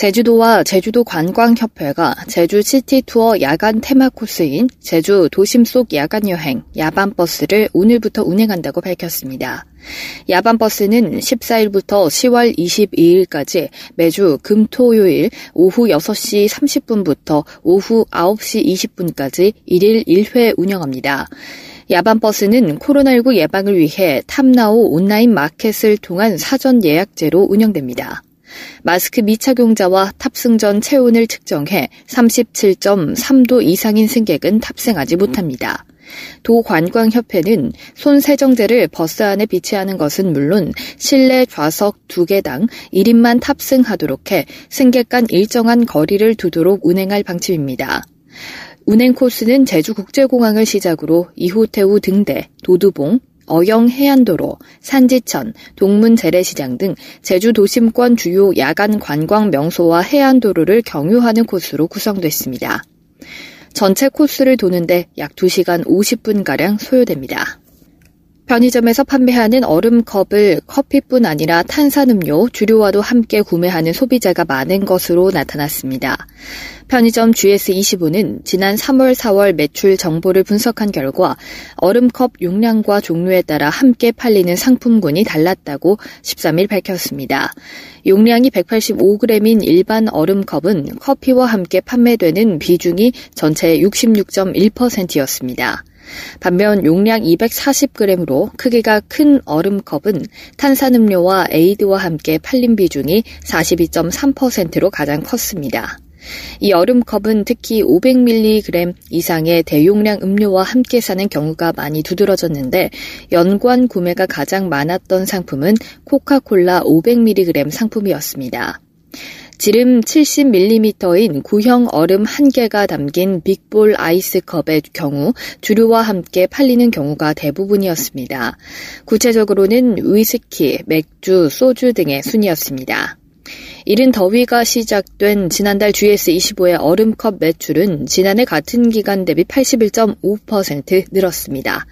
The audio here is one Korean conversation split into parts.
제주도와 제주도 관광협회가 제주 시티 투어 야간 테마 코스인 제주 도심 속 야간 여행 야반 버스를 오늘부터 운행한다고 밝혔습니다. 야반 버스는 14일부터 10월 22일까지 매주 금, 토, 요일 오후 6시 30분부터 오후 9시 20분까지 1일 1회 운영합니다. 야반 버스는 코로나19 예방을 위해 탐나오 온라인 마켓을 통한 사전 예약제로 운영됩니다. 마스크 미착용자와 탑승 전 체온을 측정해 37.3도 이상인 승객은 탑승하지 못합니다. 도관광협회는 손 세정제를 버스 안에 비치하는 것은 물론 실내 좌석 2개당 1인만 탑승하도록 해 승객 간 일정한 거리를 두도록 운행할 방침입니다. 운행 코스는 제주국제공항을 시작으로 이호태우 등대, 도두봉, 어영 해안도로, 산지천, 동문 재래시장 등 제주 도심권 주요 야간 관광 명소와 해안도로를 경유하는 코스로 구성됐습니다. 전체 코스를 도는데 약 2시간 50분가량 소요됩니다. 편의점에서 판매하는 얼음컵을 커피뿐 아니라 탄산음료, 주류와도 함께 구매하는 소비자가 많은 것으로 나타났습니다. 편의점 GS25는 지난 3월, 4월 매출 정보를 분석한 결과 얼음컵 용량과 종류에 따라 함께 팔리는 상품군이 달랐다고 13일 밝혔습니다. 용량이 185g인 일반 얼음컵은 커피와 함께 판매되는 비중이 전체의 66.1%였습니다. 반면 용량 240g으로 크기가 큰 얼음컵은 탄산음료와 에이드와 함께 팔린 비중이 42.3%로 가장 컸습니다. 이 얼음컵은 특히 500mg 이상의 대용량 음료와 함께 사는 경우가 많이 두드러졌는데 연관 구매가 가장 많았던 상품은 코카콜라 500mg 상품이었습니다. 지름 70mm인 구형 얼음 1개가 담긴 빅볼 아이스컵의 경우 주류와 함께 팔리는 경우가 대부분이었습니다. 구체적으로는 위스키, 맥주, 소주 등의 순이었습니다. 이른 더위가 시작된 지난달 GS25의 얼음컵 매출은 지난해 같은 기간 대비 81.5% 늘었습니다.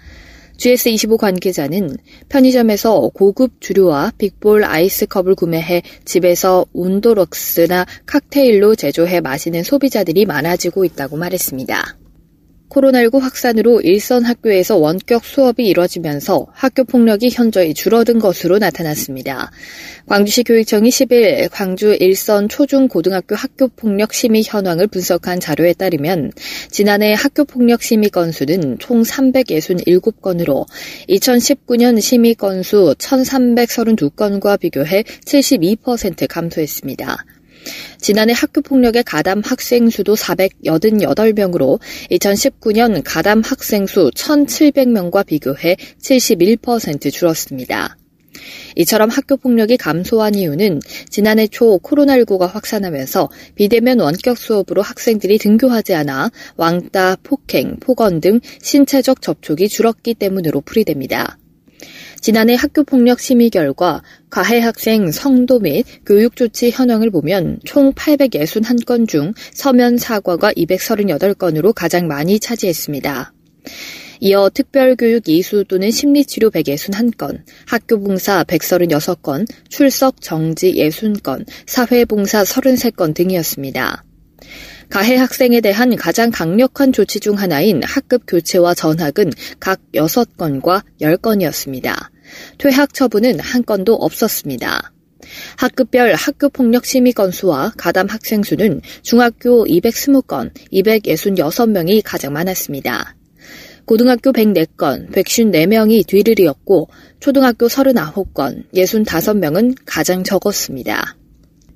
GS25 관계자는 편의점에서 고급 주류와 빅볼 아이스컵을 구매해 집에서 온도럭스나 칵테일로 제조해 마시는 소비자들이 많아지고 있다고 말했습니다. 코로나19 확산으로 일선 학교에서 원격 수업이 이뤄지면서 학교 폭력이 현저히 줄어든 것으로 나타났습니다. 광주시 교육청이 10일 광주 일선 초중 고등학교 학교 폭력 심의 현황을 분석한 자료에 따르면 지난해 학교 폭력 심의 건수는 총 367건으로 2019년 심의 건수 1332건과 비교해 72% 감소했습니다. 지난해 학교폭력의 가담 학생 수도 488명으로 2019년 가담 학생 수 1,700명과 비교해 71% 줄었습니다. 이처럼 학교 폭력이 감소한 이유는 지난해 초 코로나19가 확산하면서 비대면 원격 수업으로 학생들이 등교하지 않아 왕따, 폭행, 폭언 등 신체적 접촉이 줄었기 때문으로 풀이됩니다. 지난해 학교폭력 심의 결과 가해 학생 성도 및 교육조치 현황을 보면 총 861건 중 서면 사과가 238건으로 가장 많이 차지했습니다. 이어 특별교육 이수 또는 심리치료 161건, 학교봉사 136건, 출석 정지 60건, 사회봉사 33건 등이었습니다. 가해 학생에 대한 가장 강력한 조치 중 하나인 학급 교체와 전학은 각 6건과 10건이었습니다. 퇴학 처분은 한 건도 없었습니다. 학급별 학교 폭력 심의 건수와 가담 학생 수는 중학교 220건, 266명이 가장 많았습니다. 고등학교 104건, 154명이 뒤를 이었고 초등학교 39건, 65명은 가장 적었습니다.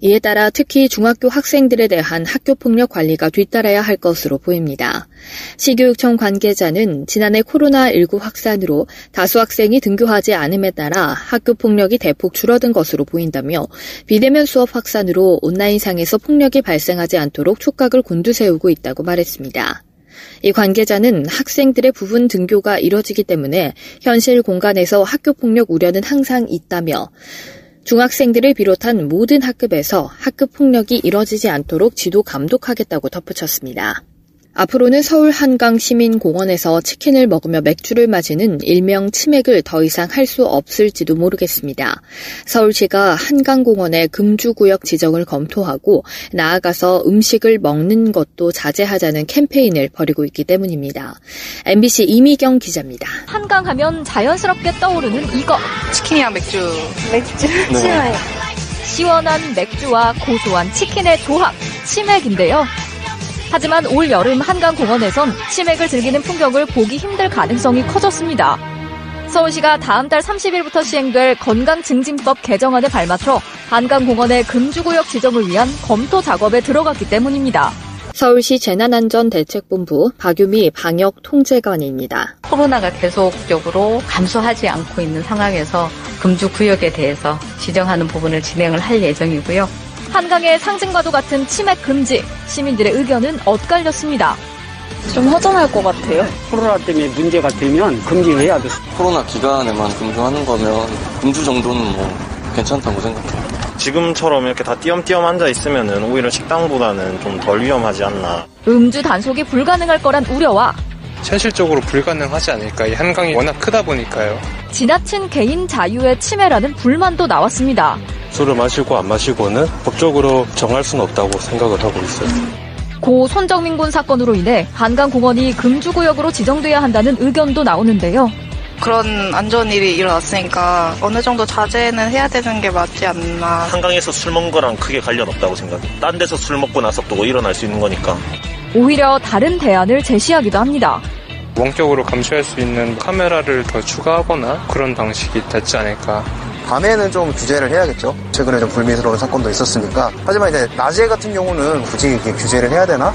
이에 따라 특히 중학교 학생들에 대한 학교폭력 관리가 뒤따라야 할 것으로 보입니다. 시교육청 관계자는 지난해 코로나19 확산으로 다수 학생이 등교하지 않음에 따라 학교폭력이 대폭 줄어든 것으로 보인다며 비대면 수업 확산으로 온라인상에서 폭력이 발생하지 않도록 촉각을 곤두세우고 있다고 말했습니다. 이 관계자는 학생들의 부분 등교가 이뤄지기 때문에 현실 공간에서 학교폭력 우려는 항상 있다며 중학생들을 비롯한 모든 학급에서 학급 폭력이 이뤄지지 않도록 지도 감독하겠다고 덧붙였습니다. 앞으로는 서울 한강 시민공원에서 치킨을 먹으며 맥주를 마시는 일명 치맥을 더 이상 할 수 없을지도 모르겠습니다. 서울시가 한강공원의 금주구역 지정을 검토하고 나아가서 음식을 먹는 것도 자제하자는 캠페인을 벌이고 있기 때문입니다. MBC 이미경 기자입니다. 한강 하면 자연스럽게 떠오르는 이거. 치킨이랑 맥주. 맥주 네. 시원한 맥주와 고소한 치킨의 조합, 치맥인데요. 하지만 올 여름 한강 공원에선 치맥을 즐기는 풍경을 보기 힘들 가능성이 커졌습니다. 서울시가 다음 달 30일부터 시행될 건강증진법 개정안에 발맞춰 한강공원의 금주구역 지정을 위한 검토 작업에 들어갔기 때문입니다. 서울시 재난안전대책본부 박유미 방역통제관입니다. 코로나가 계속적으로 감소하지 않고 있는 상황에서 금주 구역에 대해서 지정하는 부분을 진행을 할 예정이고요. 한강의 상징과도 같은 치맥 금지, 시민들의 의견은 엇갈렸습니다. 좀 허전할 것 같아요. 코로나 때문에 문제가 되면 금지해야 돼. 코로나 기간에만 금주하는 거면 금주 정도는 뭐 괜찮다고 생각해요. 지금처럼 이렇게 다 띄엄띄엄 앉아 있으면은 오히려 식당보다는 좀 덜 위험하지 않나. 음주 단속이 불가능할 거란 우려와 현실적으로 불가능하지 않을까. 이 한강이 워낙 크다 보니까요. 지나친 개인 자유의 침해라는 불만도 나왔습니다. 술을 마시고 안 마시고는 법적으로 정할 수는 없다고 생각을 하고 있어요. 고 손정민 군 사건으로 인해 한강공원이 금주구역으로 지정돼야 한다는 의견도 나오는데요. 그런 안 좋은 일이 일어났으니까 어느 정도 자제는 해야 되는 게 맞지 않나. 한강에서 술 먹는 거랑 크게 관련 없다고 생각해. 딴 데서 술 먹고 나서 또 일어날 수 있는 거니까. 오히려 다른 대안을 제시하기도 합니다. 원격으로 감시할 수 있는 카메라를 더 추가하거나 그런 방식이 닿지 않을까. 밤에는 좀 규제를 해야겠죠. 최근에 좀 불미스러운 사건도 있었으니까. 하지만 이제 낮에 같은 경우는 굳이 이렇게 규제를 해야 되나?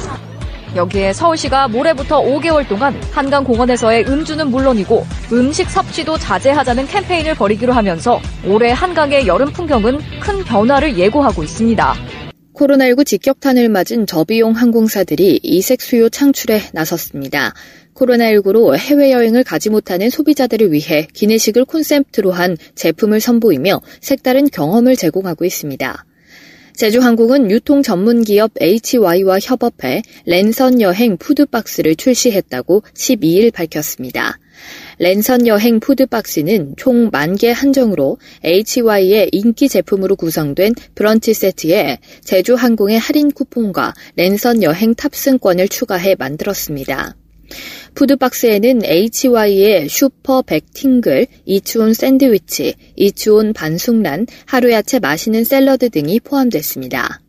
여기에 서울시가 모레부터 5개월 동안 한강 공원에서의 음주는 물론이고 음식 섭취도 자제하자는 캠페인을 벌이기로 하면서 올해 한강의 여름 풍경은 큰 변화를 예고하고 있습니다. 코로나19 직격탄을 맞은 저비용 항공사들이 이색 수요 창출에 나섰습니다. 코로나19로 해외여행을 가지 못하는 소비자들을 위해 기내식을 콘셉트로 한 제품을 선보이며 색다른 경험을 제공하고 있습니다. 제주항공은 유통 전문 기업 HY와 협업해 랜선 여행 푸드박스를 출시했다고 12일 밝혔습니다. 랜선 여행 푸드박스는 총 만 개 한정으로 HY의 인기 제품으로 구성된 브런치 세트에 제주항공의 할인 쿠폰과 랜선 여행 탑승권을 추가해 만들었습니다. 푸드박스에는 HY의 슈퍼 백팅글, 잇츠온 샌드위치, 잇츠온 반숙란, 하루야채 마시는 샐러드 등이 포함됐습니다.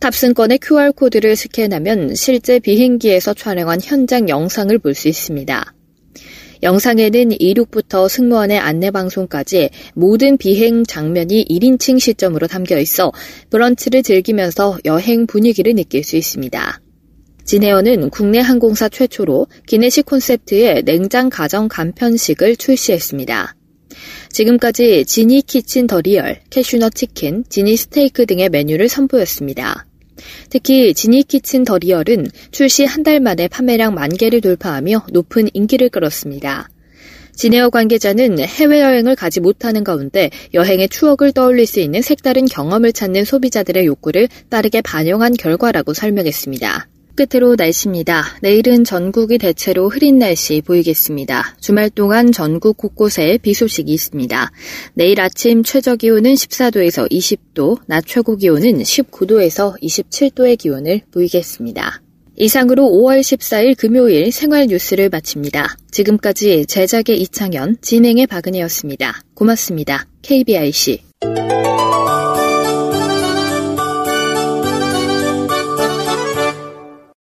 탑승권의 QR코드를 스캔하면 실제 비행기에서 촬영한 현장 영상을 볼 수 있습니다. 영상에는 이륙부터 승무원의 안내 방송까지 모든 비행 장면이 1인칭 시점으로 담겨 있어 브런치를 즐기면서 여행 분위기를 느낄 수 있습니다. 진에어는 국내 항공사 최초로 기내식 콘셉트의 냉장 가정 간편식을 출시했습니다. 지금까지 지니 키친 더 리얼, 캐슈넛 치킨, 지니 스테이크 등의 메뉴를 선보였습니다. 특히 지니 키친 더 리얼은 출시 한 달 만에 판매량 만 개를 돌파하며 높은 인기를 끌었습니다. 진에어 관계자는 해외여행을 가지 못하는 가운데 여행의 추억을 떠올릴 수 있는 색다른 경험을 찾는 소비자들의 욕구를 빠르게 반영한 결과라고 설명했습니다. 끝으로 날씨입니다. 내일은 전국이 대체로 흐린 날씨 보이겠습니다. 주말 동안 전국 곳곳에 비 소식이 있습니다. 내일 아침 최저 기온은 14도에서 20도, 낮 최고 기온은 19도에서 27도의 기온을 보이겠습니다. 이상으로 5월 14일 금요일 생활 뉴스를 마칩니다. 지금까지 제작의 이창현, 진행의 박은혜였습니다. 고맙습니다. KBIC.